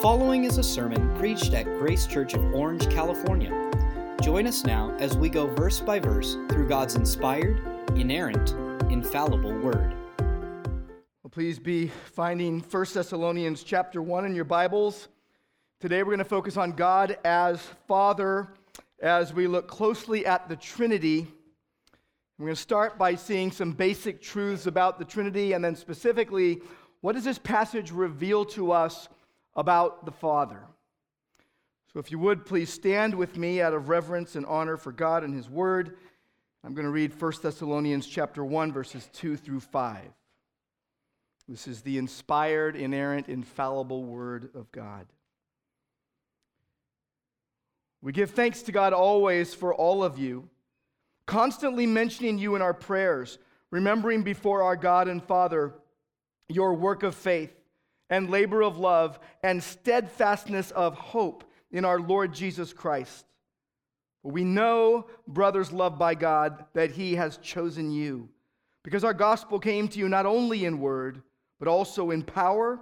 following is a sermon preached at Grace Church of Orange, California. Join us now as we go verse by verse through God's inspired, inerrant, infallible word. Well, please be finding 1 Thessalonians chapter 1 in your Bibles. Today we're going to focus on God as Father as we look closely at the Trinity. We're going to start by seeing some basic truths about the Trinity and then specifically, what does this passage reveal to us about the Father? So, if you would, please stand with me out of reverence and honor for God and His Word. I'm going to read 1 Thessalonians chapter 1, verses 2 through 5. This is the inspired, inerrant, infallible Word of God. We give thanks to God always for all of you, constantly mentioning you in our prayers, remembering before our God and Father your work of faith and labor of love and steadfastness of hope in our Lord Jesus Christ. We know, brothers loved by God, that He has chosen you, because our gospel came to you not only in word, but also in power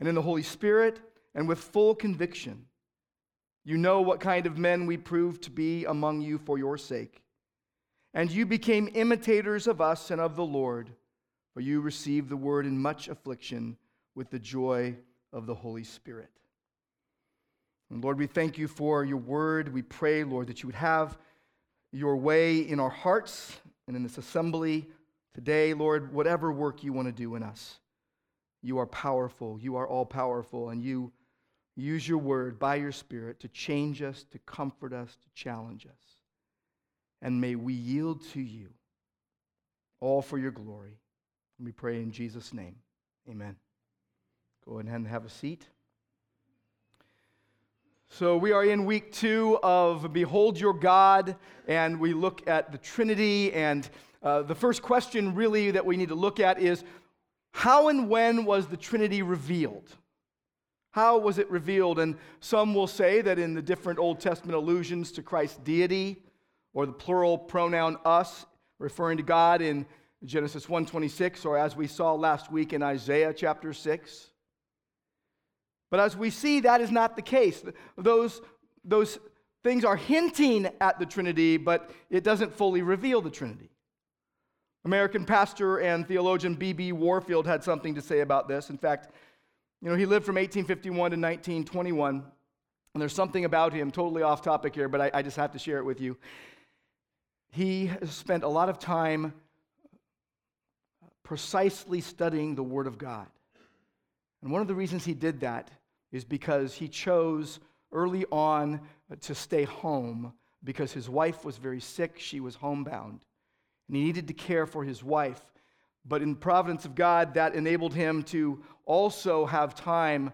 and in the Holy Spirit and with full conviction. You know what kind of men we proved to be among you for your sake. And you became imitators of us and of the Lord, for you received the word in much affliction with the joy of the Holy Spirit. And Lord, we thank you for your word. We pray, Lord, that you would have your way in our hearts and in this assembly today, Lord, whatever work you want to do in us. You are powerful, you are all powerful, and you use your word by your Spirit to change us, to comfort us, to challenge us. And may we yield to you, all for your glory. And we pray in Jesus' name. Amen. Go ahead and have a seat. So, we are in week two of Behold Your God, and we look at the Trinity. And uh, the first question, really, that we need to look at is how and when was the Trinity revealed? How was it revealed? And some will say that in the different Old Testament allusions to Christ's deity, or the plural pronoun us, referring to God in Genesis 1:26, or as we saw last week in Isaiah chapter 6. But as we see, that is not the case. Those, those things are hinting at the Trinity, but it doesn't fully reveal the Trinity. American pastor and theologian B.B. Warfield had something to say about this. In fact, you know, he lived from 1851 to 1921, and there's something about him, totally off topic here, but I, I just have to share it with you. He spent a lot of time precisely studying the Word of God. And one of the reasons he did that is because he chose early on to stay home because his wife was very sick. She was homebound. And he needed to care for his wife. But in providence of God, that enabled him to also have time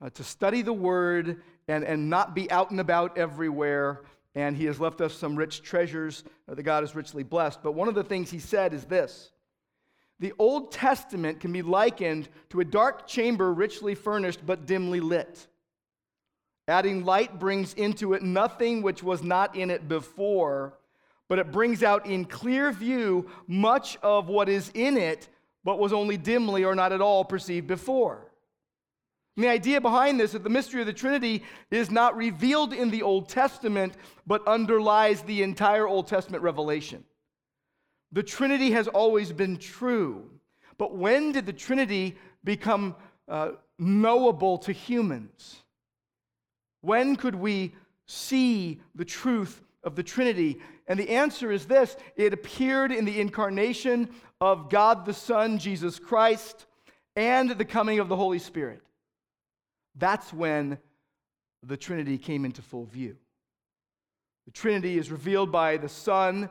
uh, to study the word and, and not be out and about everywhere. And he has left us some rich treasures that God has richly blessed. But one of the things he said is this the Old Testament can be likened to a dark chamber richly furnished but dimly lit. Adding light brings into it nothing which was not in it before, but it brings out in clear view much of what is in it, but was only dimly or not at all perceived before. And the idea behind this is that the mystery of the Trinity is not revealed in the Old Testament, but underlies the entire Old Testament revelation. The Trinity has always been true. But when did the Trinity become uh, knowable to humans? When could we see the truth of the Trinity? And the answer is this it appeared in the incarnation of God the Son, Jesus Christ, and the coming of the Holy Spirit. That's when the Trinity came into full view. The Trinity is revealed by the Son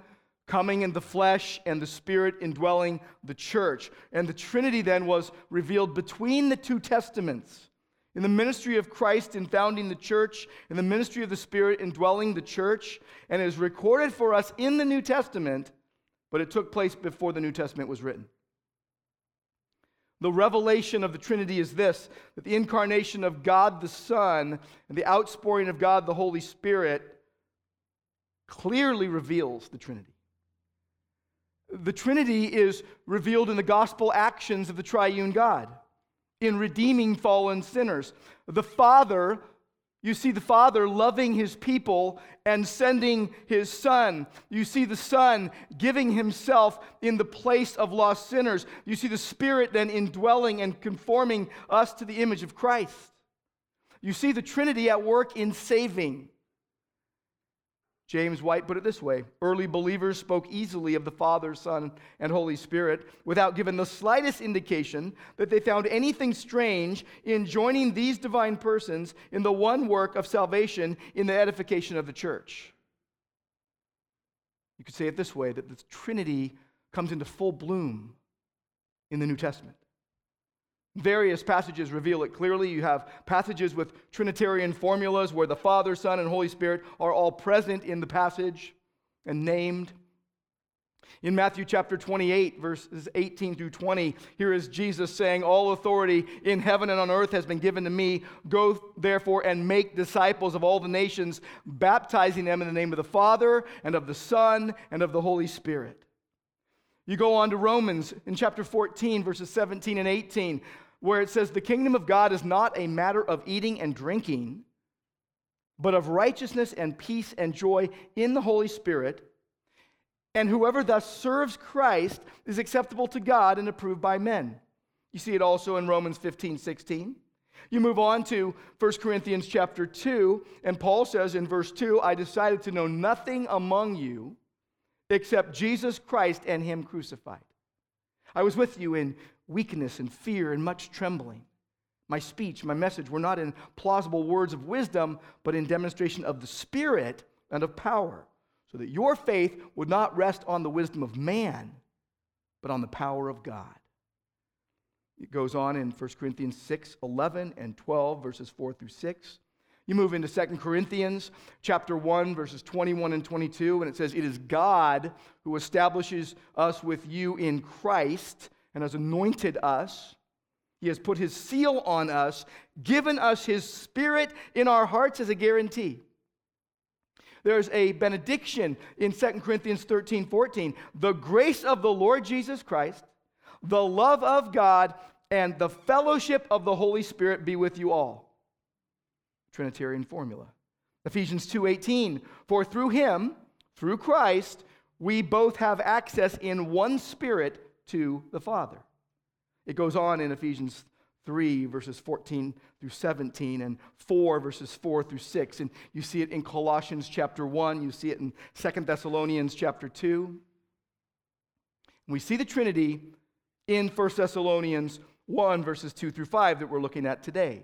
coming in the flesh and the Spirit indwelling the church. And the Trinity then was revealed between the two testaments. In the ministry of Christ in founding the church, in the ministry of the Spirit indwelling the church, and is recorded for us in the New Testament, but it took place before the New Testament was written. The revelation of the Trinity is this that the incarnation of God the Son and the outpouring of God the Holy Spirit clearly reveals the Trinity. The Trinity is revealed in the gospel actions of the triune God. in redeeming fallen sinners. The Father, you see the Father loving his people and sending his Son. You see the Son giving himself in the place of lost sinners. You see the Spirit then indwelling and conforming us to the image of Christ. You see the Trinity at work in saving. James White put it this way Early believers spoke easily of the Father, Son, and Holy Spirit without giving the slightest indication that they found anything strange in joining these divine persons in the one work of salvation in the edification of the church. You could say it this way that the Trinity comes into full bloom in the New Testament. Various passages reveal it clearly. You have passages with Trinitarian formulas where the Father, Son, and Holy Spirit are all present in the passage and named. In Matthew chapter 28, verses 18 through 20, here is Jesus saying, All authority in heaven and on earth has been given to me. Go therefore and make disciples of all the nations, baptizing them in the name of the Father and of the Son and of the Holy Spirit. You go on to Romans in chapter 14, verses 17 and 18, where it says, The kingdom of God is not a matter of eating and drinking, but of righteousness and peace and joy in the Holy Spirit. And whoever thus serves Christ is acceptable to God and approved by men. You see it also in Romans 15, 16. You move on to 1 Corinthians chapter 2, and Paul says in verse 2 I decided to know nothing among you except Jesus Christ and Him crucified. I was with you in weakness and fear and much trembling. My speech, my message were not in plausible words of wisdom, but in demonstration of the Spirit and of power, so that your faith would not rest on the wisdom of man, but on the power of God. It goes on in 1 Corinthians 6 11 and 12, verses 4 through 6. You move into 2 Corinthians chapter 1 verses 21 and 22 and it says it is God who establishes us with you in Christ and has anointed us. He has put his seal on us, given us his spirit in our hearts as a guarantee. There's a benediction in 2 Corinthians 13 14. The grace of the Lord Jesus Christ, the love of God, and the fellowship of the Holy Spirit be with you all. Trinitarian formula. Ephesians 2:18 For through him, through Christ, we both have access in one spirit to the Father. It goes on in Ephesians 3 verses 14 through 17 and 4 verses 4 through 6 and you see it in Colossians chapter 1, you see it in 2 Thessalonians chapter 2. We see the Trinity in 1 Thessalonians 1 verses 2 through 5 that we're looking at today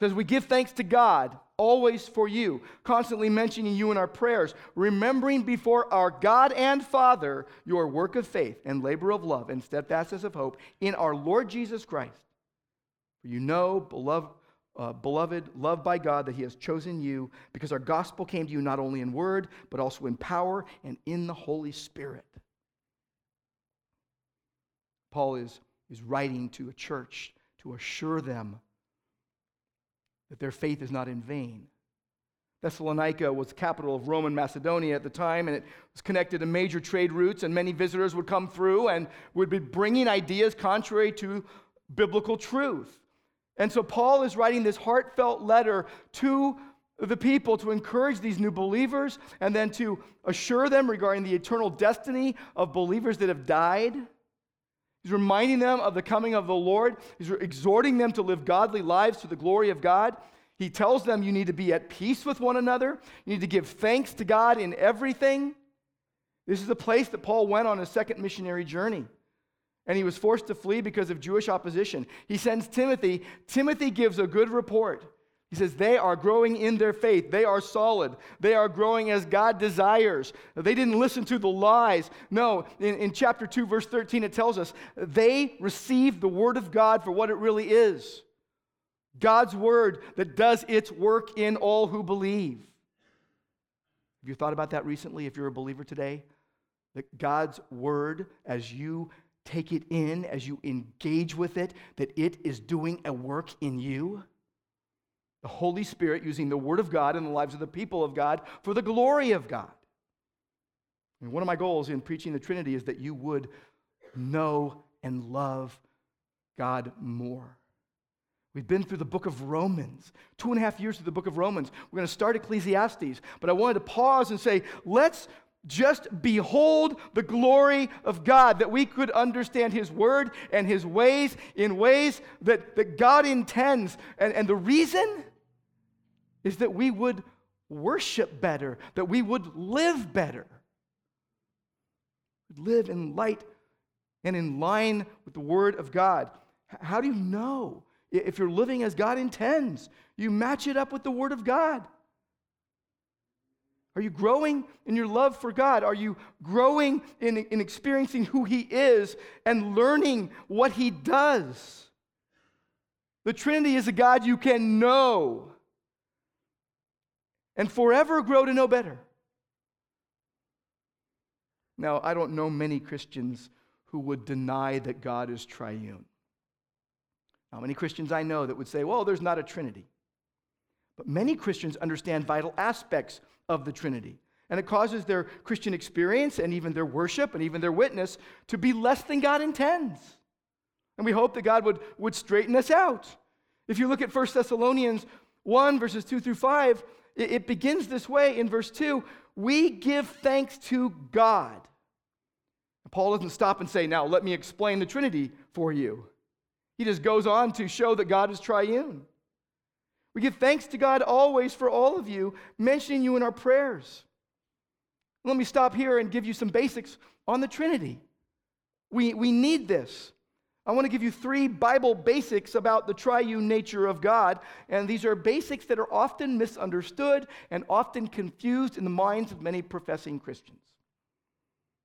says, We give thanks to God always for you, constantly mentioning you in our prayers, remembering before our God and Father your work of faith and labor of love and steadfastness of hope in our Lord Jesus Christ. For you know, beloved, uh, beloved, loved by God, that He has chosen you because our gospel came to you not only in word, but also in power and in the Holy Spirit. Paul is, is writing to a church to assure them that their faith is not in vain. Thessalonica was the capital of Roman Macedonia at the time, and it was connected to major trade routes, and many visitors would come through and would be bringing ideas contrary to biblical truth. And so Paul is writing this heartfelt letter to the people to encourage these new believers and then to assure them regarding the eternal destiny of believers that have died. He's reminding them of the coming of the Lord. He's exhorting them to live godly lives to the glory of God. He tells them you need to be at peace with one another. You need to give thanks to God in everything. This is the place that Paul went on his second missionary journey. And he was forced to flee because of Jewish opposition. He sends Timothy. Timothy gives a good report. He says, they are growing in their faith. They are solid. They are growing as God desires. They didn't listen to the lies. No, in, in chapter 2, verse 13, it tells us they received the word of God for what it really is God's word that does its work in all who believe. Have you thought about that recently if you're a believer today? That God's word, as you take it in, as you engage with it, that it is doing a work in you? The Holy Spirit using the Word of God in the lives of the people of God for the glory of God. And one of my goals in preaching the Trinity is that you would know and love God more. We've been through the book of Romans, two and a half years through the book of Romans. We're going to start Ecclesiastes, but I wanted to pause and say, let's just behold the glory of God, that we could understand His word and His ways in ways that, that God intends. And, and the reason is that we would worship better, that we would live better. Live in light and in line with the word of God. How do you know if you're living as God intends? You match it up with the word of God. Are you growing in your love for God? Are you growing in, in experiencing who He is and learning what He does? The Trinity is a God you can know and forever grow to know better. Now, I don't know many Christians who would deny that God is triune. How many Christians I know that would say, well, there's not a Trinity. But many Christians understand vital aspects of the Trinity. And it causes their Christian experience and even their worship and even their witness to be less than God intends. And we hope that God would, would straighten us out. If you look at 1 Thessalonians 1, verses 2 through 5, it, begins this way in verse 2 We give thanks to God. Paul doesn't stop and say, Now let me explain the Trinity for you. He just goes on to show that God is triune. We give thanks to God always for all of you, mentioning you in our prayers. Let me stop here and give you some basics on the Trinity. We, we need this. I want to give you three Bible basics about the triune nature of God, and these are basics that are often misunderstood and often confused in the minds of many professing Christians.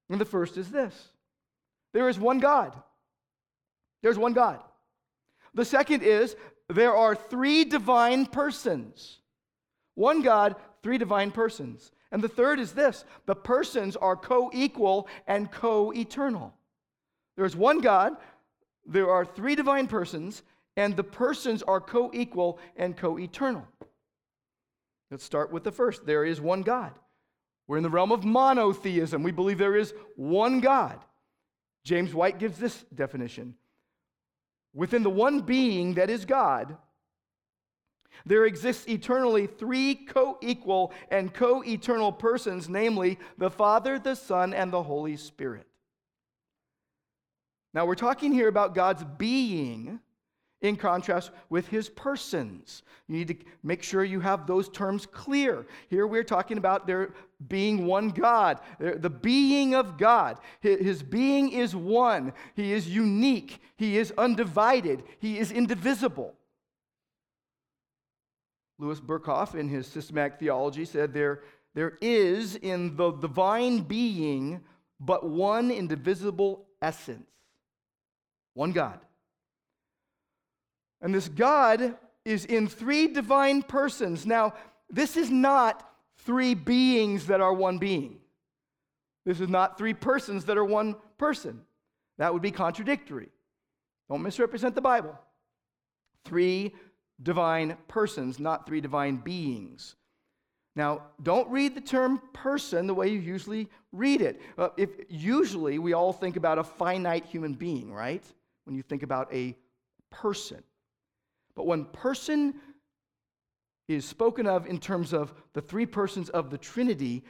And the first is this there is one God. There's one God. The second is there are three divine persons. One God, three divine persons. And the third is this the persons are co equal and co eternal. There is one God, there are three divine persons, and the persons are co equal and co eternal. Let's start with the first. There is one God. We're in the realm of monotheism. We believe there is one God. James White gives this definition within the one being that is God, there exists eternally three co equal and co eternal persons, namely the Father, the Son, and the Holy Spirit. Now, we're talking here about God's being in contrast with his persons. You need to make sure you have those terms clear. Here we're talking about there being one God, the being of God. His being is one, he is unique, he is undivided, he is indivisible. Louis Berkhof, in his systematic theology, said there, there is in the divine being but one indivisible essence, one God. And this God is in three divine persons. Now, this is not three beings that are one being. This is not three persons that are one person. That would be contradictory. Don't misrepresent the Bible. Three divine persons, not three divine beings. Now, don't read the term person the way you usually read it. Uh, if, usually, we all think about a finite human being, right? When you think about a person. But when person is spoken of in terms of the three persons of the Trinity,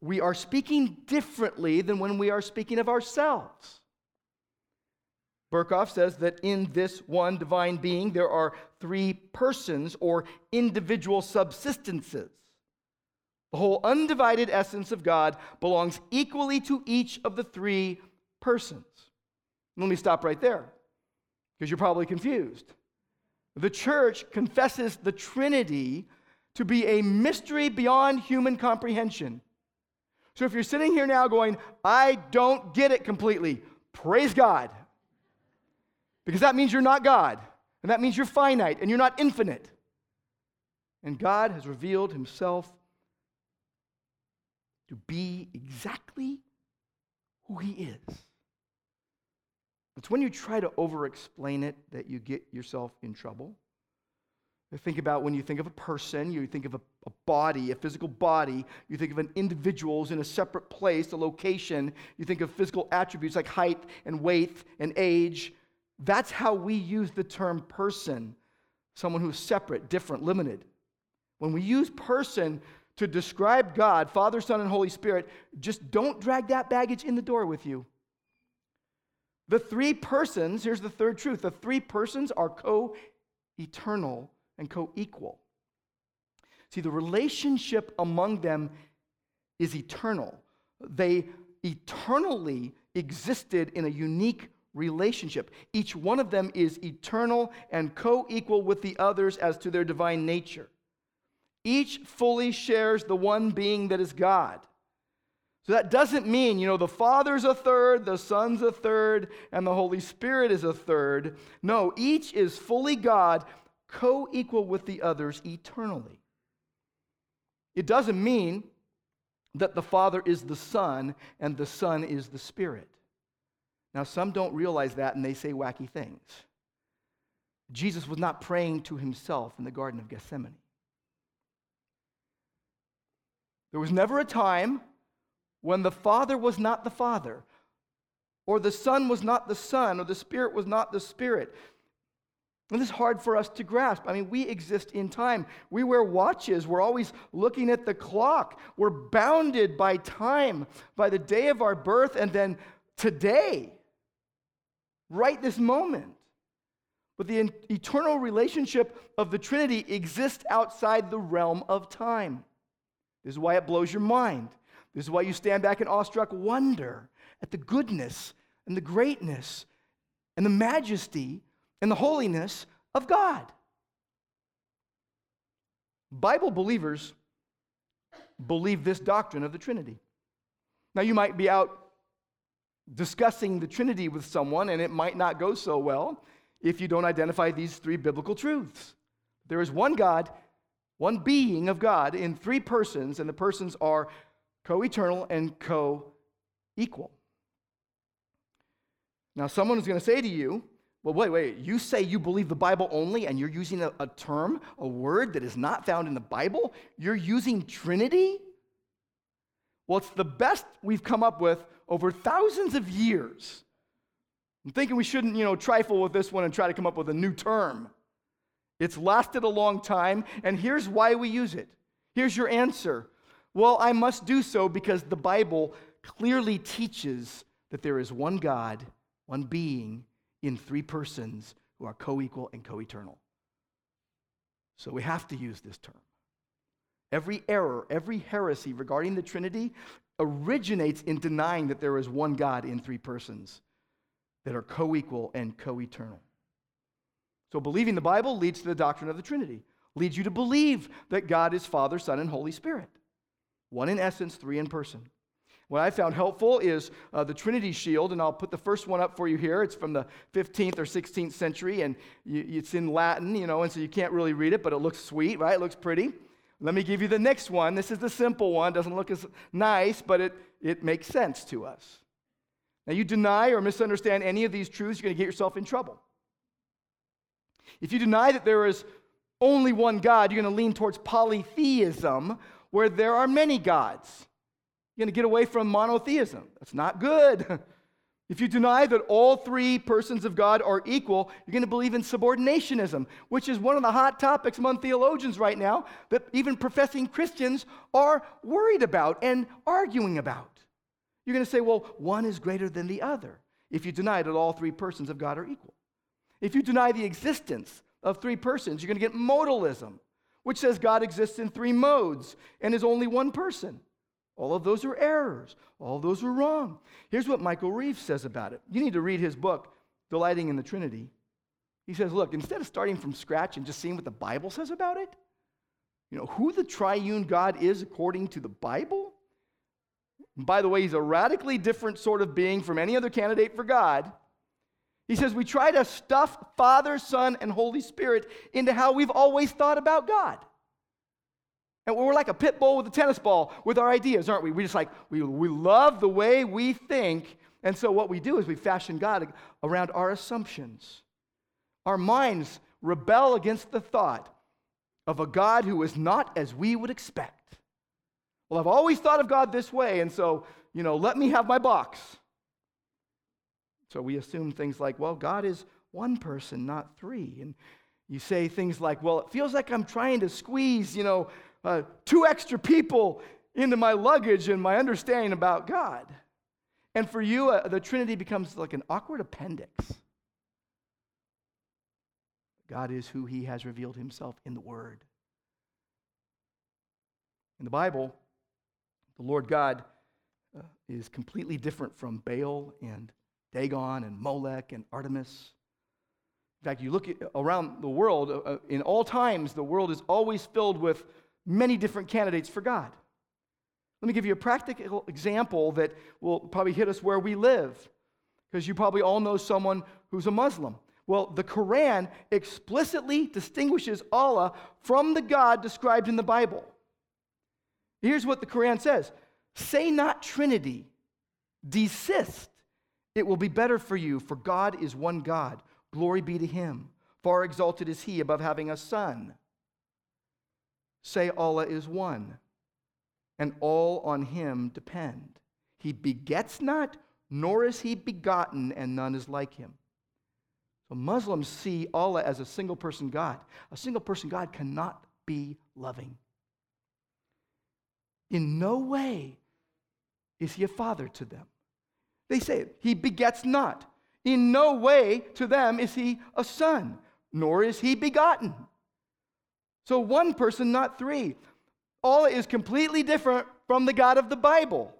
we are speaking differently than when we are speaking of ourselves. Berkhof says that in this one divine being, there are three persons or individual subsistences. The whole undivided essence of God belongs equally to each of the three persons. Let me stop right there because you're probably confused. The church confesses the Trinity to be a mystery beyond human comprehension. So if you're sitting here now going, I don't get it completely, praise God. Because that means you're not God, and that means you're finite, and you're not infinite. And God has revealed himself to be exactly who he is. It's when you try to over explain it that you get yourself in trouble. Think about when you think of a person, you think of a, a, body, a physical body, you think of an individual in a separate place, a location, you think of physical attributes like height and weight and age. That's how we use the term person, someone who's separate, different, limited. When we use person to describe God, Father, Son, and Holy Spirit, just don't drag that baggage in the door with you. The three persons, here's the third truth the three persons are co eternal and co equal. See, the relationship among them is eternal. They eternally existed in a unique relationship. Each one of them is eternal and co equal with the others as to their divine nature. Each fully shares the one being that is God. So that doesn't mean, you know, the Father's a third, the Son's a third, and the Holy Spirit is a third. No, each is fully God, co equal with the others eternally. It doesn't mean that the Father is the Son and the Son is the Spirit. Now, some don't realize that and they say wacky things. Jesus was not praying to himself in the Garden of Gethsemane. There was never a time when the Father was not the Father, or the Son was not the Son, or the Spirit was not the Spirit. And this is hard for us to grasp. I mean, we exist in time. We wear watches. We're always looking at the clock. We're bounded by time, by the day of our birth, and then today, right this moment. But the eternal relationship of the Trinity exists outside the realm of time. This is why it blows your mind. This is why you stand back in awestruck wonder at the goodness and the greatness and the majesty and the holiness of God. Bible believers believe this doctrine of the Trinity. Now, you might be out discussing the Trinity with someone, and it might not go so well if you don't identify these three biblical truths. There is one God, one being of God in three persons, and the persons are co eternal and co equal. Now, someone is going to say to you, well, wait, wait, you say you believe the Bible only and you're using a, a, term, a word that is not found in the Bible? You're using Trinity? Well, it's the best we've come up with over thousands of years. I'm thinking we shouldn't, you know, trifle with this one and try to come up with a new term. It's lasted a long time, and here's why we use it. Here's your answer. Well, I must do so because the Bible clearly teaches that there is one God, one being, in three persons who are co equal and co eternal. So we have to use this term. Every error, every heresy regarding the Trinity originates in denying that there is one God in three persons that are co equal and co eternal. So believing the Bible leads to the doctrine of the Trinity, leads you to believe that God is Father, Son, and Holy Spirit. One in essence, three in person. What I found helpful is uh, the Trinity Shield, and I'll put the first one up for you here. It's from the 15th or 16th century, and it's in Latin, you know, and so you can't really read it, but it looks sweet, right? It looks pretty. Let me give you the next one. This is the simple one. Doesn't look as nice, but it, it makes sense to us. Now, you deny or misunderstand any of these truths, you're going to get yourself in trouble. If you deny that there is only one God, you're going to lean towards polytheism, where there are many gods. You're going to get away from monotheism. That's not good. If you deny that all three persons of God are equal, you're going to believe in subordinationism, which is one of the hot topics among theologians right now that even professing Christians are worried about and arguing about. You're going to say, well, one is greater than the other if you deny that all three persons of God are equal. If you deny the existence of three persons, you're going to get modalism, which says God exists in three modes and is only one person. All of those are errors. All of those are wrong. Here's what Michael Reeves says about it. You need to read his book, Delighting in the Trinity. He says, look, instead of starting from scratch and just seeing what the Bible says about it, you know, who the triune God is according to the Bible? And by the way, he's a radically different sort of being from any other candidate for God. He says, we try to stuff Father, Son, and Holy Spirit into how we've always thought about God. And we're like a pit bull with a tennis ball with our ideas, aren't we? We just like, we, we love the way we think. And so what we do is we fashion God around our assumptions. Our minds rebel against the thought of a God who is not as we would expect. Well, I've always thought of God this way, and so, you know, let me have my box. So we assume things like, well, God is one person, not three. And you say things like, well, it feels like I'm trying to squeeze, you know, uh, two extra people into my luggage and my understanding about God. And for you, uh, the Trinity becomes like an awkward appendix. God is who he has revealed himself in the Word. In the Bible, the Lord God uh, is completely different from Baal and Dagon and Molech and Artemis. In fact, you look around the world, uh, uh, in all times, the world is always filled with many different candidates for God. Let me give you a practical example that will probably hit us where we live, because you probably all know someone who's a Muslim. Well, the Quran explicitly distinguishes Allah from the God described in the Bible. Here's what the Quran says Say not Trinity, desist. It will be better for you, for God is one God. Glory be to him. Far exalted is he above having a son. Say Allah is one, and all on him depend. He begets not, nor is he begotten, and none is like him. So Muslims see Allah as a single person God. A single person God cannot be loving. In no way is he a father to them. They say it. He begets not. In no way to them is he a son, nor is he begotten. So one person, not three. Allah is completely different from the God of the Bible.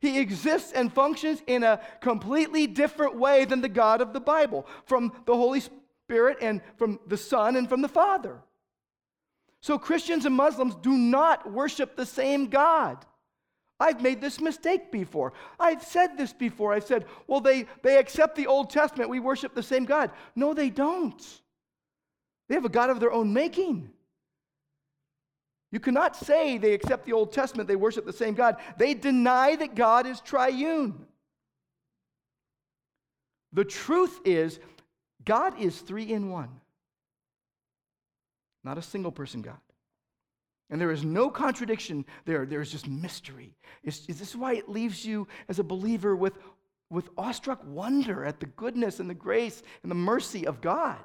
He exists and functions in a completely different way than the God of the Bible, from the Holy Spirit and from the Son and from the Father. So Christians and Muslims do not worship the same God. I've made this mistake before. I've said this before. I've said, well, they, they accept the Old Testament. We worship the same God. No, they don't. They have a God of their own making. You cannot say they accept the Old Testament, they worship the same God. They deny that God is triune. The truth is, God is three in one, not a single person God. And there is no contradiction there. There's just mystery. Is this why it leaves you as a believer with, with awestruck wonder at the goodness and the grace and the mercy of God.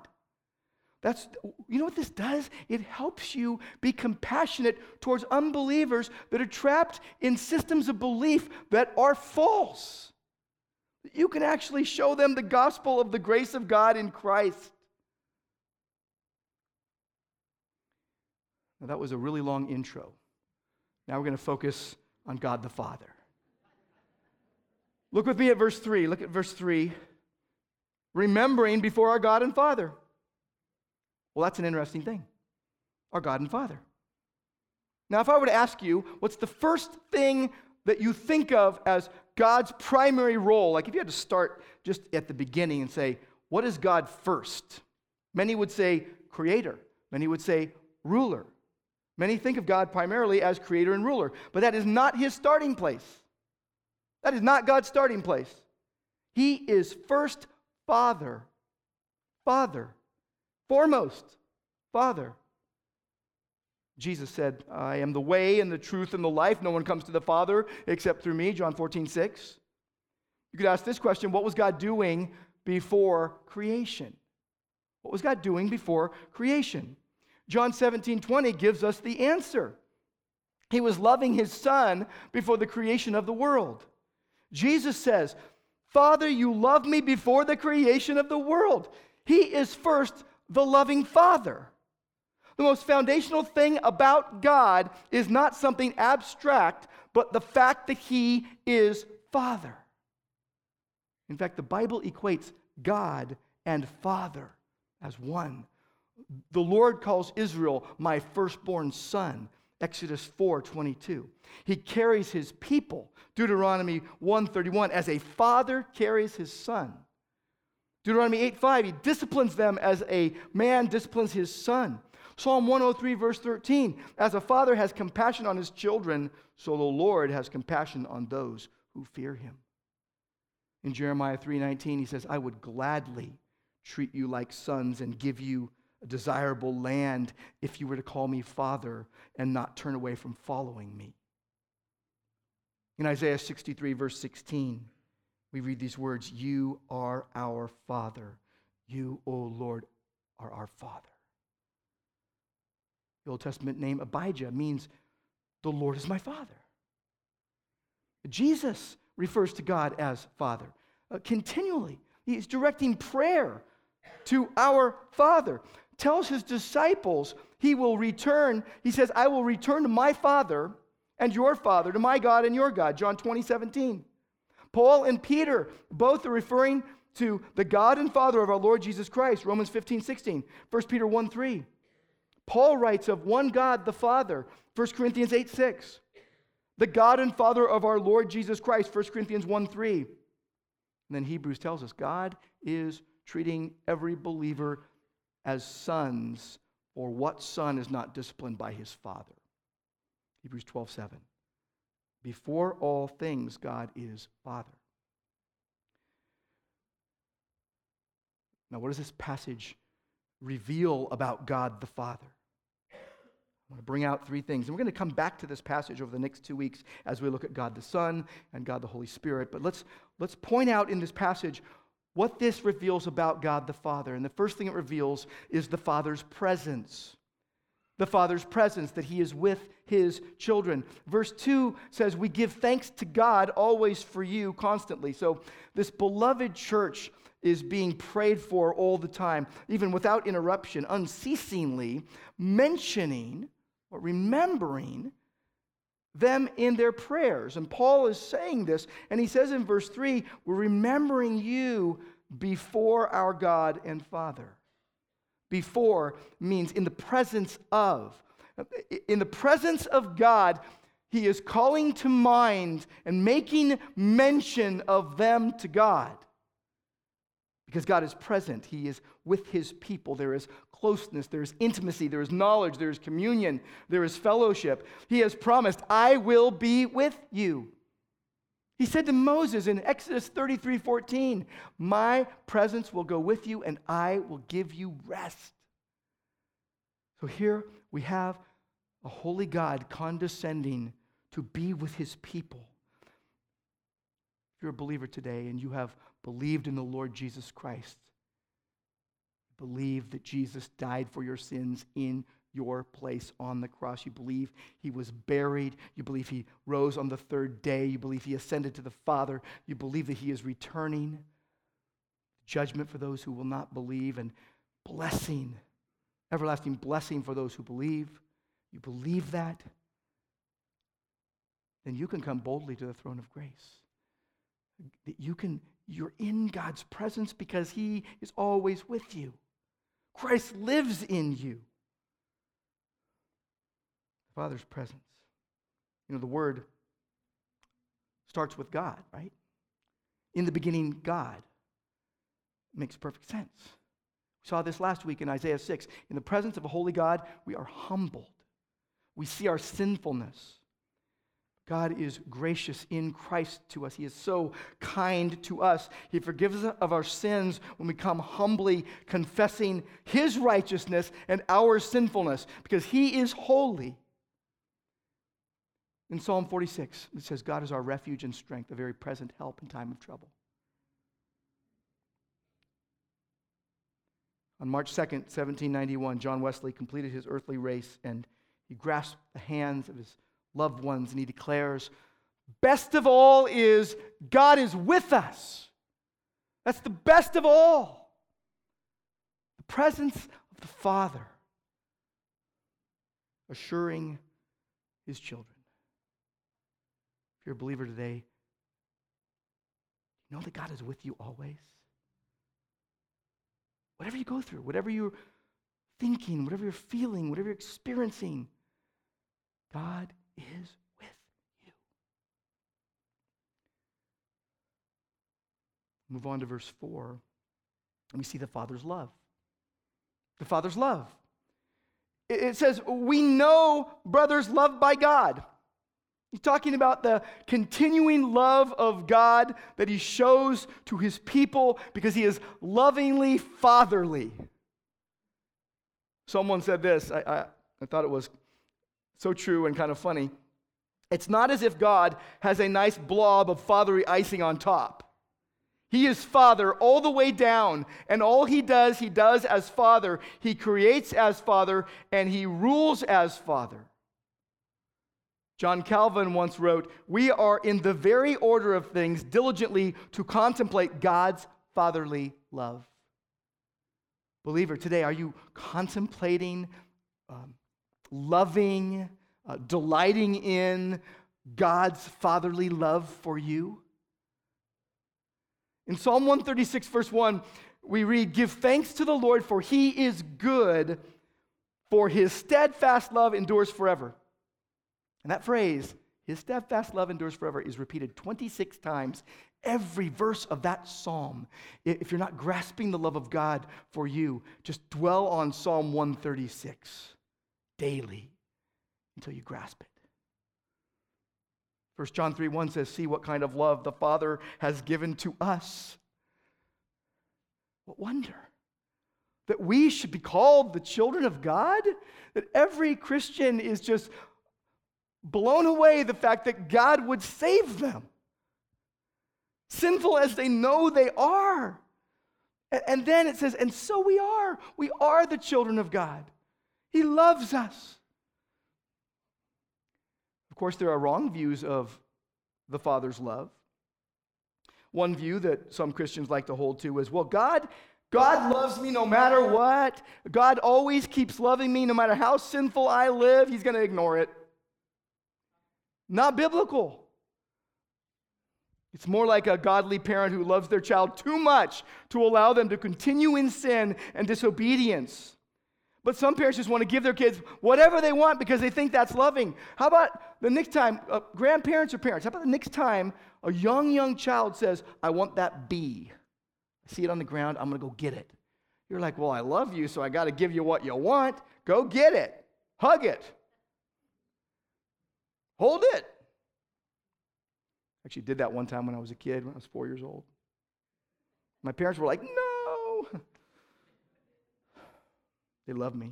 That's, you know what this does? It helps you be compassionate towards unbelievers that are trapped in systems of belief that are false. You can actually show them the gospel of the grace of God in Christ. Now, that was a really long intro. Now we're going to focus on God the Father. Look with me at verse 3. Look at verse 3. Remembering before our God and Father. Well, that's an interesting thing. Our God and Father. Now, if I were to ask you, what's the first thing that you think of as God's primary role? Like if you had to start just at the beginning and say, what is God first? Many would say creator, many would say ruler. Many think of God primarily as creator and ruler, but that is not his starting place. That is not God's starting place. He is first Father. Father. Foremost, Father. Jesus said, I am the way and the truth and the life. No one comes to the Father except through me, John 14, 6. You could ask this question What was God doing before creation? What was God doing before creation? John 17, 20 gives us the answer. He was loving his son before the creation of the world. Jesus says, Father, you loved me before the creation of the world. He is first the loving Father. The most foundational thing about God is not something abstract, but the fact that He is Father. In fact, the Bible equates God and Father as one. The Lord calls Israel my firstborn son, Exodus 4:22. He carries his people, Deuteronomy 131, as a father carries his son. Deuteronomy 8:5, he disciplines them as a man disciplines his son. Psalm 103, verse 13, as a father has compassion on his children, so the Lord has compassion on those who fear him. In Jeremiah 3:19, he says, I would gladly treat you like sons and give you a desirable land if you were to call me father and not turn away from following me. In Isaiah 63, verse 16, we read these words You are our Father. You, O Lord, are our Father. The Old Testament name Abijah means the Lord is my Father. Jesus refers to God as Father uh, continually. He's directing prayer to our Father. Tells his disciples he will return. He says, I will return to my Father and your Father, to my God and your God. John 20, 17. Paul and Peter both are referring to the God and Father of our Lord Jesus Christ. Romans 15, 16. 1 Peter 1, 3. Paul writes of one God, the Father. 1 Corinthians 8, 6. The God and Father of our Lord Jesus Christ. 1 Corinthians 1, 3. And then Hebrews tells us God is treating every believer as sons, or what son is not disciplined by his father? Hebrews 12, 7. Before all things, God is Father. Now, what does this passage reveal about God the Father? I want to bring out three things. And we're going to come back to this passage over the next two weeks as we look at God the Son and God the Holy Spirit. But let's, let's point out in this passage what this reveals about God the Father. And the first thing it reveals is the Father's presence. The Father's presence, that He is with His children. Verse 2 says, We give thanks to God always for you constantly. So, this beloved church is being prayed for all the time, even without interruption, unceasingly mentioning or remembering them in their prayers. And Paul is saying this, and he says in verse 3 We're remembering you before our God and Father. Before means in the presence of. In the presence of God, he is calling to mind and making mention of them to God. Because God is present, He is with His people. There is closeness, there is intimacy, there is knowledge, there is communion, there is fellowship. He has promised, I will be with you. He said to Moses in Exodus 33 14, My presence will go with you and I will give you rest. So here we have a holy God condescending to be with his people. If you're a believer today and you have believed in the Lord Jesus Christ, believe that Jesus died for your sins in your place on the cross. You believe he was buried. You believe he rose on the third day. You believe he ascended to the Father. You believe that he is returning. Judgment for those who will not believe and blessing, everlasting blessing for those who believe. You believe that. Then you can come boldly to the throne of grace. That you can, you're in God's presence because he is always with you. Christ lives in you. Father's presence. You know, the word starts with God, right? In the beginning, God. Makes perfect sense. We saw this last week in Isaiah 6. In the presence of a holy God, we are humbled. We see our sinfulness. God is gracious in Christ to us. He is so kind to us. He forgives us of our sins when we come humbly confessing His righteousness and our sinfulness because He is holy. In Psalm 46, it says, God is our refuge and strength, a very present help in time of trouble. On March 2nd, 1791, John Wesley completed his earthly race and he grasped the hands of his loved ones and he declares, Best of all is God is with us. That's the best of all. The presence of the Father assuring his children. If you're a believer today, know that God is with you always. Whatever you go through, whatever you're thinking, whatever you're feeling, whatever you're experiencing, God is with you. Move on to verse 4, and we see the Father's love. The Father's love. It says, We know brothers loved by God. He's talking about the continuing love of God that he shows to his people because he is lovingly fatherly. Someone said this, I, I, I, thought it was so true and kind of funny. It's not as if God has a nice blob of fatherly icing on top. He is Father all the way down, and all he does, he does as Father. He creates as Father, and he rules as Father. John Calvin once wrote, We are in the very order of things diligently to contemplate God's fatherly love. Believer, today, are you contemplating, um, loving, uh, delighting in God's fatherly love for you? In Psalm 136, verse 1, we read, Give thanks to the Lord, for he is good, for his steadfast love endures forever. And that phrase, his steadfast love endures forever, is repeated 26 times. Every verse of that psalm. If you're not grasping the love of God for you, just dwell on Psalm 136 daily until you grasp it. 1 John 3 1 says, See what kind of love the Father has given to us. What wonder that we should be called the children of God? That every Christian is just blown away the fact that God would save them, sinful as they know they are. And then it says, and so we are. We are the children of God. He loves us. Of course, there are wrong views of the Father's love. One view that some Christians like to hold to is, well, God, God loves me no matter what. God always keeps loving me no matter how sinful I live. He's going to ignore it. Not biblical. It's more like a godly parent who loves their child too much to allow them to continue in sin and disobedience. But some parents just want to give their kids whatever they want because they think that's loving. How about the next time, uh, grandparents or parents, how about the next time a young, young child says, I want that bee? I see it on the ground, I'm going to go get it. You're like, well, I love you, so I got to give you what you want. Go get it, hug it, hold it. Actually, did that one time when I was a kid, when I was four years old. My parents were like, no. They love me.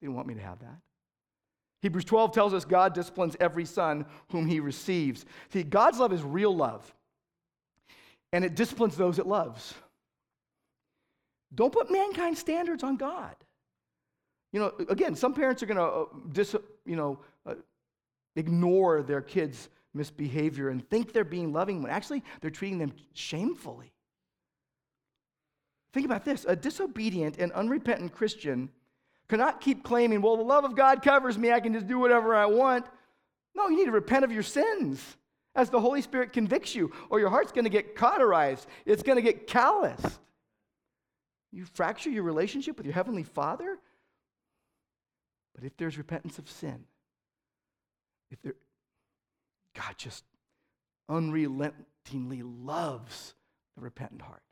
They didn't want me to have that. Hebrews 12 tells us God disciplines every son whom he receives. See, God's love is real love, and it disciplines those it loves. Don't put mankind standards on God. You know, again, some parents are going to, uh, dis, you know, uh, ignore their kids' misbehavior and think they're being loving when actually they're treating them shamefully. Think about this a disobedient and unrepentant Christian cannot keep claiming, well, the love of God covers me, I can just do whatever I want. No, you need to repent of your sins as the Holy Spirit convicts you, or your heart's going to get cauterized, it's going to get calloused. You fracture your relationship with your Heavenly Father. But if there's repentance of sin, if there, God just unrelentingly loves the repentant heart.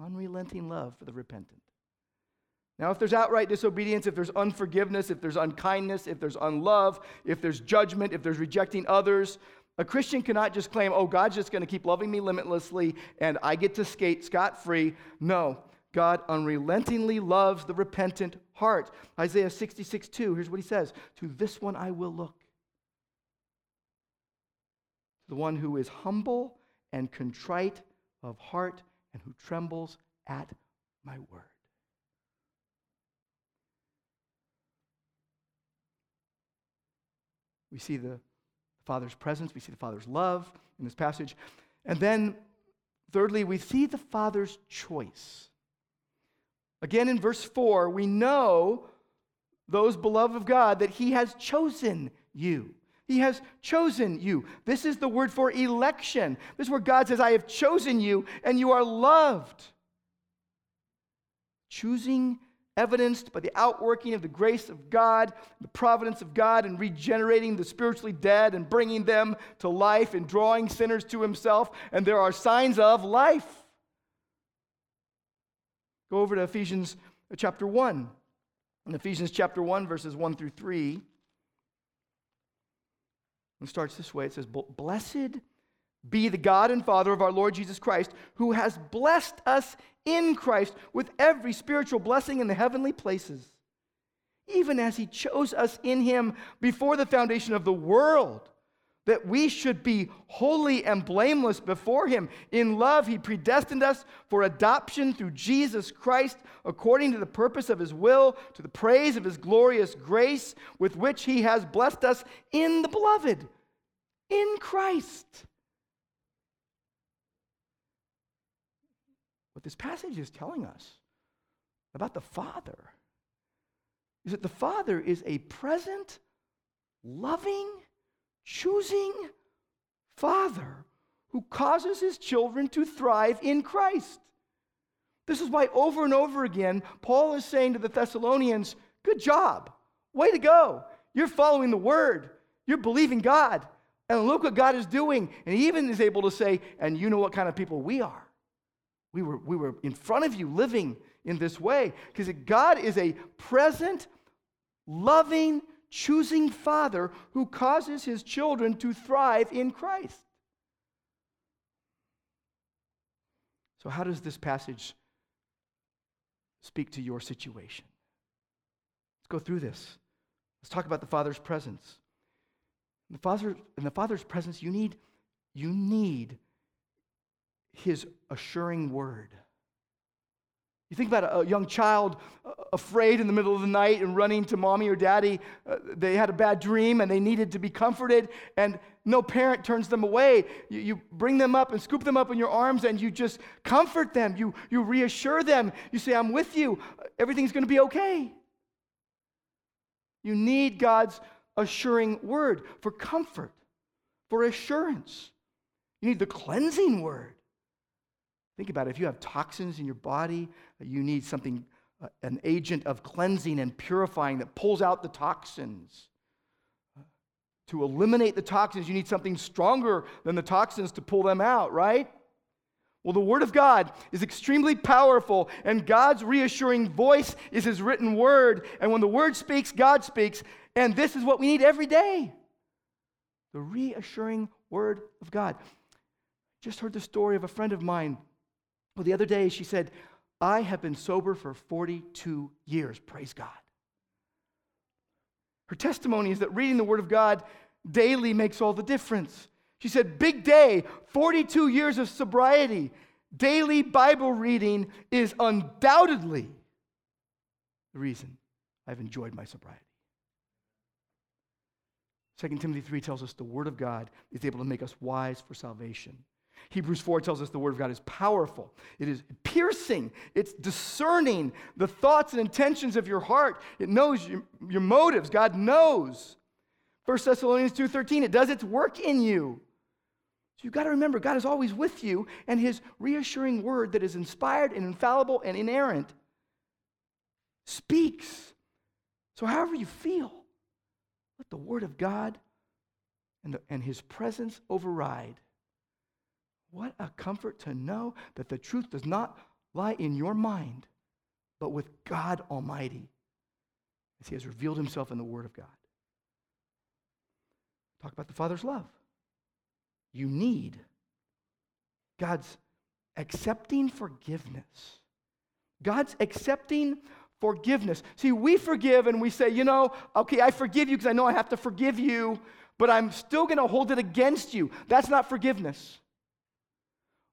Unrelenting love for the repentant. Now, if there's outright disobedience, if there's unforgiveness, if there's unkindness, if there's unlove, if there's judgment, if there's rejecting others, a Christian cannot just claim, oh, God's just going to keep loving me limitlessly and I get to skate scot free. No, God unrelentingly loves the repentant heart. Isaiah 66 2, here's what he says To this one I will look. To the one who is humble and contrite of heart and who trembles at my word. We see the Father's presence, we see the Father's love in this passage. And then, thirdly, we see the Father's choice. Again, in verse 4, we know those beloved of God that He has chosen you. He has chosen you. This is the word for election. This is where God says, I have chosen you and you are loved. Choosing, evidenced by the outworking of the grace of God, the providence of God, and regenerating the spiritually dead and bringing them to life and drawing sinners to Himself. And there are signs of life. Go over to Ephesians uh, chapter 1. In Ephesians chapter 1, verses 1 through 3. It starts this way. It says, Blessed be the God and Father of our Lord Jesus Christ, who has blessed us in Christ with every spiritual blessing in the heavenly places, even as he chose us in him before the foundation of the world, that we should be holy and blameless before Him. In love, He predestined us for adoption through Jesus Christ, according to the purpose of His will, to the praise of His glorious grace, with which He has blessed us in the beloved, in Christ. What this passage is telling us about the Father is that the Father is a present, loving, choosing father who causes his children to thrive in Christ. This is why over and over again, Paul is saying to the Thessalonians, Good job. Way to go. You're following the word, you're believing God. And look what God is doing. And he even is able to say, And you know what kind of people we are. We were, we were in front of you living in this way. Because God is a present, loving, choosing father who causes his children to thrive in Christ. So, how does this passage speak to your situation? Let's go through this. Let's talk about the Father's presence. In the, Father, in the Father's presence, you need, you need His assuring word. You think about a young child uh, afraid in the middle of the night and running to mommy or daddy. Uh, they had a bad dream and they needed to be comforted, and no parent turns them away. You, you, bring them up and scoop them up in your arms and you just comfort them. You, you reassure them. You say, I'm with you. Everything's going to be okay. You need God's assuring word for comfort, for assurance. You need the cleansing word. Think about it. If you have toxins in your body, you need something, uh, an agent of cleansing and purifying that pulls out the toxins. To eliminate the toxins, you need something stronger than the toxins to pull them out, right? Well, the Word of God is extremely powerful, and God's reassuring voice is His written Word. And when the Word speaks, God speaks. And this is what we need every day the reassuring Word of God. Just heard the story of a friend of mine. Well, the other day she said, I have been sober for 42 years. Praise God. Her testimony is that reading the Word of God daily makes all the difference. She said, Big day, 42 years of sobriety. Daily Bible reading is undoubtedly the reason I've enjoyed my sobriety. 2 Timothy 3 tells us the Word of God is able to make us wise for salvation. Hebrews 4 tells us the Word of God is powerful, it is piercing, it's discerning the thoughts and intentions of your heart. It knows your, your motives. God knows. 1 Thessalonians 2:13, it does its work in you. So you've got to remember, God is always with you, and his reassuring word that is inspired and infallible and inerrant speaks. So however you feel, let the word of God and, the, and his presence override. What a comfort to know that the truth does not lie in your mind, but with God Almighty, as He has revealed Himself in the Word of God. Talk about the Father's love. You need God's accepting forgiveness. God's accepting forgiveness. See, we forgive and we say, you know, okay, I forgive you because I know I have to forgive you, but I'm still going to hold it against you. That's not forgiveness.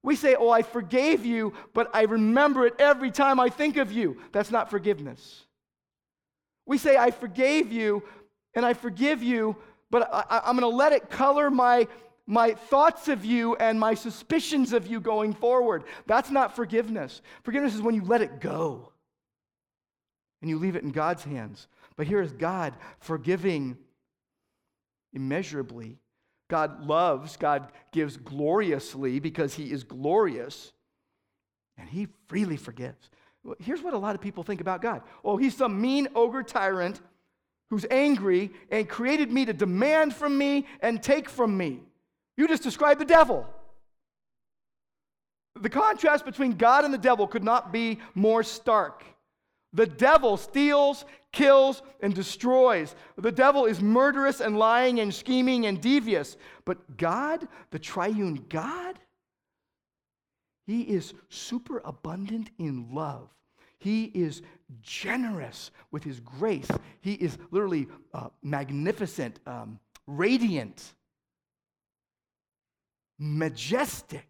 We say, Oh, I forgave you, but I remember it every time I think of you. That's not forgiveness. We say, I forgave you and I forgive you, but I, am going to let it color my, my thoughts of you and my suspicions of you going forward. That's not forgiveness. Forgiveness is when you let it go and you leave it in God's hands. But here is God forgiving immeasurably God loves, God gives gloriously because he is glorious, and he freely forgives. Here's what a lot of people think about God oh, he's some mean ogre tyrant who's angry and created me to demand from me and take from me. You just described the devil. The contrast between God and the devil could not be more stark. The devil steals, kills, and destroys. The devil is murderous and lying and scheming and devious. But God, the triune God, he is super abundant in love. He is generous with his grace. He is literally uh, magnificent, um, radiant majestic,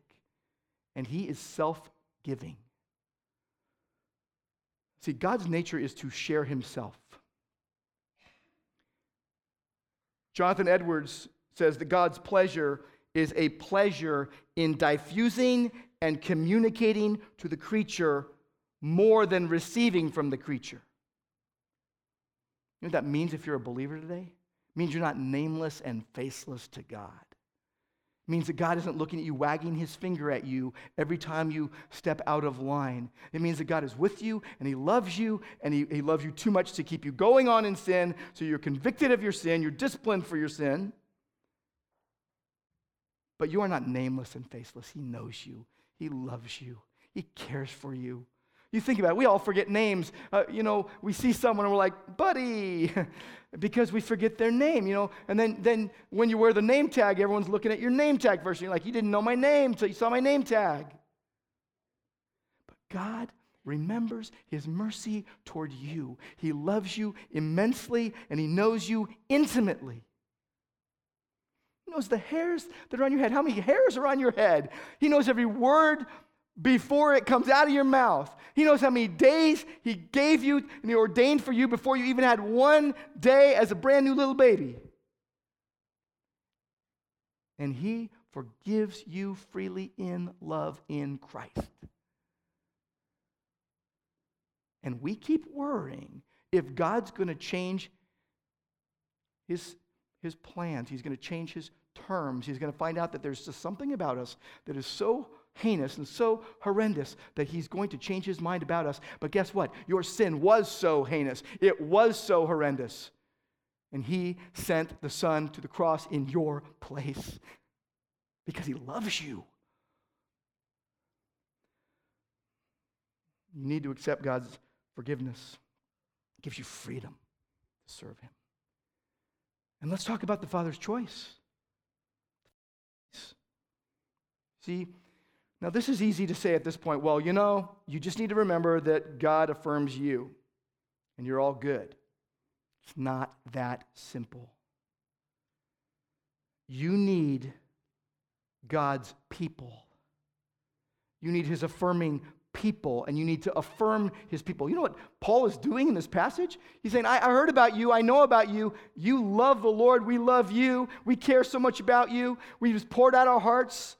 and he is self giving. See, God's nature is to share himself. Jonathan Edwards says that God's pleasure is a pleasure in diffusing and communicating to the creature more than receiving from the creature. You know what that means if you're a believer today? It means you're not nameless and faceless to God. Means that God isn't looking at you, wagging his finger at you every time you step out of line. It means that God is with you and he loves you and he, he loves you too much to keep you going on in sin. So you're convicted of your sin, you're disciplined for your sin. But you are not nameless and faceless. He knows you, He loves you, He cares for you. You think about it, we all forget names. Uh, you know, we see someone and we're like, buddy, because we forget their name, you know. And then, then when you wear the name tag, everyone's looking at your name tag first. You're like, you didn't know my name until you saw my name tag. But God remembers his mercy toward you. He loves you immensely and he knows you intimately. He knows the hairs that are on your head. How many hairs are on your head? He knows every word before it comes out of your mouth. He knows how many days He gave you and He ordained for you before you even had one day as a brand new little baby. And He forgives you freely in love in Christ. And we keep worrying if God's going to change his, his plans, He's going to change His terms. He's going to find out that there's just something about us that is so heinous and so horrendous that he's going to change his mind about us. But guess what? Your sin was so heinous, it was so horrendous. And he sent the Son to the cross in your place because he loves you. You need to accept God's forgiveness. It gives you freedom to serve him. And let's talk about the Father's choice. See, now this is easy to say at this point. Well, you know, you just need to remember that God affirms you and you're all good. It's not that simple. You need God's people. You need his affirming people, and you need to affirm his people. You know what Paul is doing in this passage? He's saying, I, I heard about you, I know about you. You love the Lord, we love you, we care so much about you. We just poured out our hearts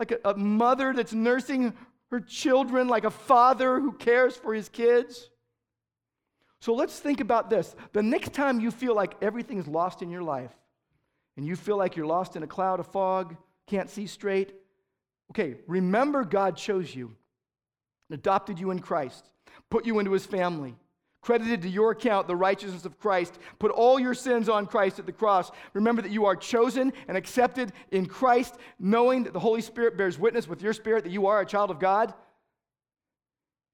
like a, a mother that's nursing her children, like a father who cares for his kids. So let's think about this. The next time you feel like everything is lost in your life, and you feel like you're lost in a cloud of fog, can't see straight, okay, remember God chose you, adopted you in Christ, put you into his family credited to your account the righteousness of Christ. Put all your sins on Christ at the cross. Remember that you are chosen and accepted in Christ, knowing that the Holy Spirit bears witness with your spirit that you are a child of God.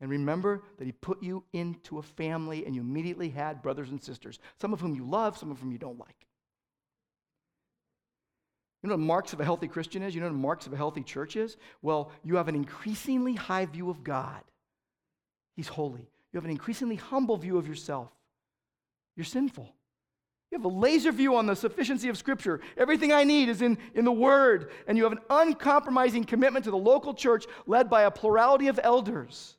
And remember that He put you into a family and you immediately had brothers and sisters, some of whom you love, some of whom you don't like. You know what marks of a healthy Christian is? You know what marks of a healthy church is? Well, you have an increasingly high view of God. He's holy. You have an increasingly humble view of yourself. You're sinful. You have a laser view on the sufficiency of Scripture. Everything I need is in, in the Word. And you have an uncompromising commitment to the local church led by a plurality of elders.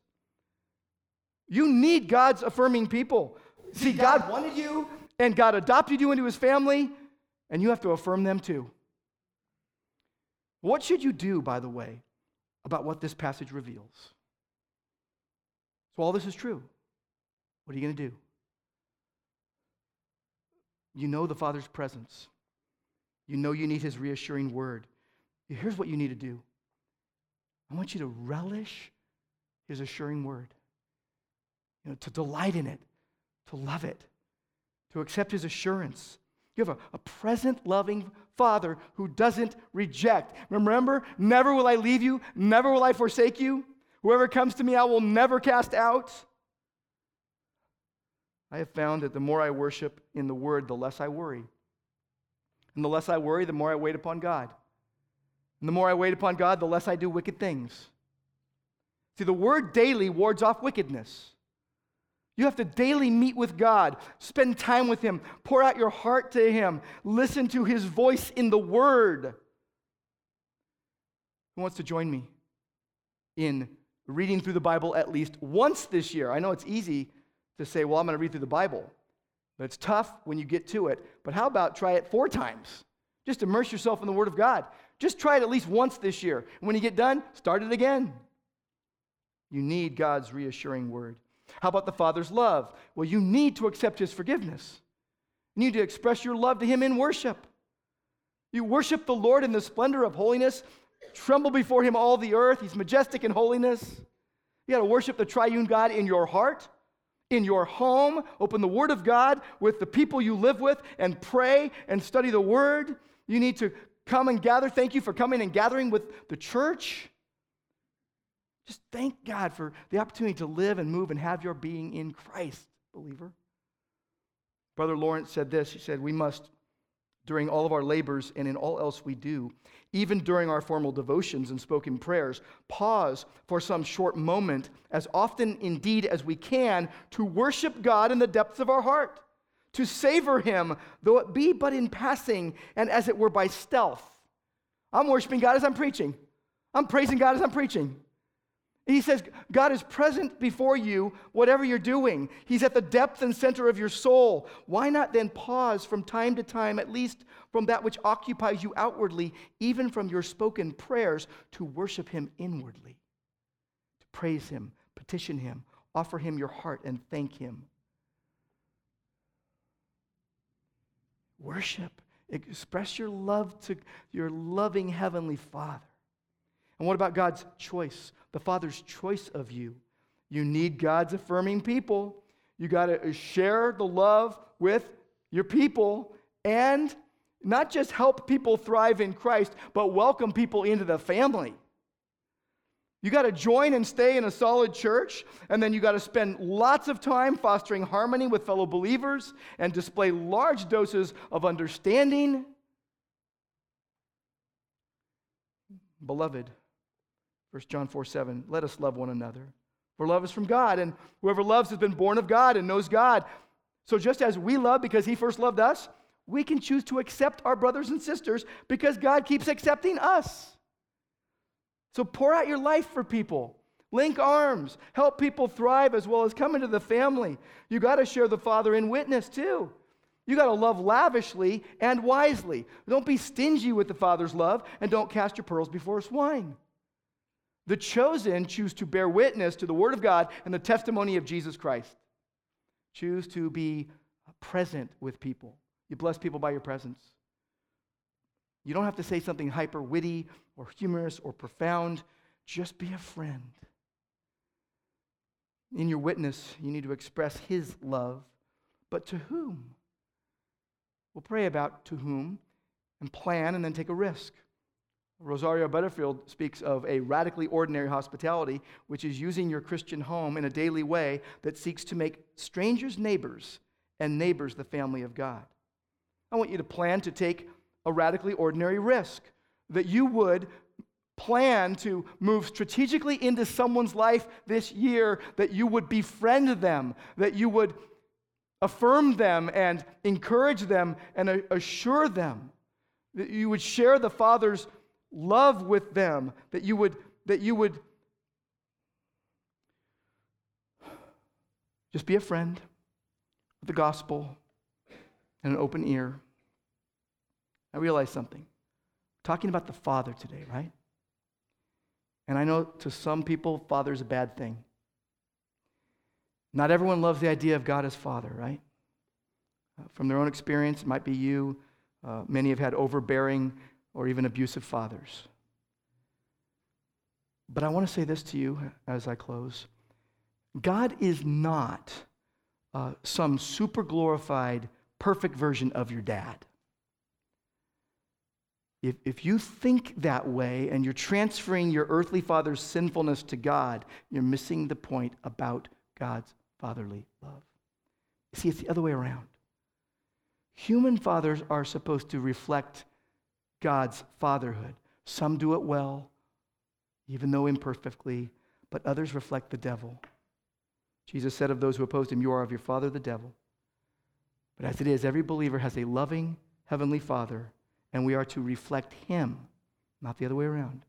You need God's affirming people. See, God wanted you, and God adopted you into His family, and you have to affirm them too. What should you do, by the way, about what this passage reveals? So, all this is true. What are you going to do? You know the Father's presence. You know you need His reassuring word. Here's what you need to do I want you to relish His assuring word, you know, to delight in it, to love it, to accept His assurance. You have a, a present, loving Father who doesn't reject. Remember, never will I leave you, never will I forsake you. Whoever comes to me, I will never cast out. I have found that the more I worship in the Word, the less I worry. And the less I worry, the more I wait upon God. And the more I wait upon God, the less I do wicked things. See, the Word daily wards off wickedness. You have to daily meet with God, spend time with Him, pour out your heart to Him, listen to His voice in the Word. Who wants to join me in reading through the Bible at least once this year? I know it's easy to say, well, I'm going to read through the Bible, but it's tough when you get to it. But how about try it four times? Just immerse yourself in the Word of God. Just try it at least once this year. And when you get done, start it again. You need God's reassuring word. How about the Father's love? Well, you need to accept His forgiveness. You need to express your love to Him in worship. You worship the Lord in the splendor of holiness, tremble before Him all the earth. He's majestic in holiness. You got to worship the triune God in your heart, in your home. Open the Word of God with the people you live with and pray and study the Word. You need to come and gather. Thank you for coming and gathering with the church. Just thank God for the opportunity to live and move and have your being in Christ, believer. Brother Lawrence said this He said, We must, during all of our labors and in all else we do, even during our formal devotions and spoken prayers, pause for some short moment, as often indeed as we can, to worship God in the depths of our heart, to savor Him, though it be but in passing and as it were by stealth. I'm worshiping God as I'm preaching, I'm praising God as I'm preaching. He says, God is present before you, whatever you're doing. He's at the depth and center of your soul. Why not then pause from time to time, at least from that which occupies you outwardly, even from your spoken prayers, to worship Him inwardly, to praise Him, petition Him, offer Him your heart, and thank Him? Worship. Express your love to your loving Heavenly Father. And what about God's choice? the Father's choice of you. You need God's affirming people. You got to share the love with your people and not just help people thrive in Christ, but welcome people into the family. You got to join and stay in a solid church, and then you got to spend lots of time fostering harmony with fellow believers and display large doses of understanding. Beloved, 1 John 4 7, let us love one another. For love is from God, and whoever loves has been born of God and knows God. So just as we love because he first loved us, we can choose to accept our brothers and sisters because God keeps accepting us. So pour out your life for people. Link arms, help people thrive as well as come into the family. You got to share the Father in witness too. You got to love lavishly and wisely. Don't be stingy with the Father's love and don't cast your pearls before swine. The chosen choose to bear witness to the Word of God and the testimony of Jesus Christ. Choose to be present with people. You bless people by your presence. You don't have to say something hyper witty or humorous or profound. Just be a friend. In your witness, you need to express His love. But to whom? We'll pray about to whom and plan and then take a risk. Rosario Butterfield speaks of a radically ordinary hospitality, which is using your Christian home in a daily way that seeks to make strangers neighbors and neighbors the family of God. I want you to plan to take a radically ordinary risk, that you would plan to move strategically into someone's life this year, that you would befriend them, that you would affirm them and encourage them and assure them, that you would share the Father's love with them, that you would, that you would just be a friend with the gospel and an open ear. I realize something. We're talking about the Father today, right? And I know to some people, Father is a bad thing. Not everyone loves the idea of God as Father, right? Uh, from their own experience, it might be you. Uh, many have had overbearing or even abusive fathers. But I want to say this to you as I close God is not uh, some super glorified, perfect version of your dad. If, if you think that way and you're transferring your earthly father's sinfulness to God, you're missing the point about God's fatherly love. See, it's the other way around. Human fathers are supposed to reflect God's fatherhood. Some do it well, even though imperfectly, but others reflect the devil. Jesus said of those who opposed him, You are of your father, the devil. But as it is, every believer has a loving heavenly father, and we are to reflect him, not the other way around.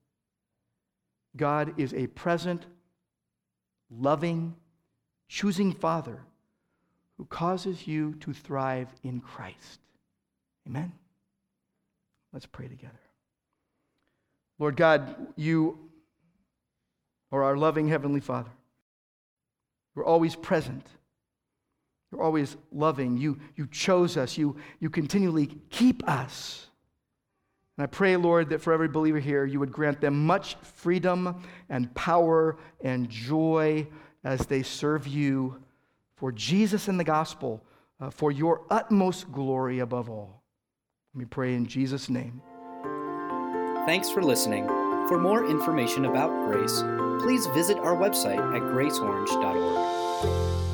God is a present, loving, choosing Father who causes you to thrive in Christ. Amen? Let's pray together. Lord God, you are our loving Heavenly Father. You're always present. You're always loving. You, you chose us. You, you continually keep us. And I pray, Lord, that for every believer here, you would grant them much freedom and power and joy as they serve you for Jesus and the gospel, uh, for your utmost glory above all. Me pray in Jesus' name. Thanks for listening. For more information about Grace, please visit our website at graceorange.org.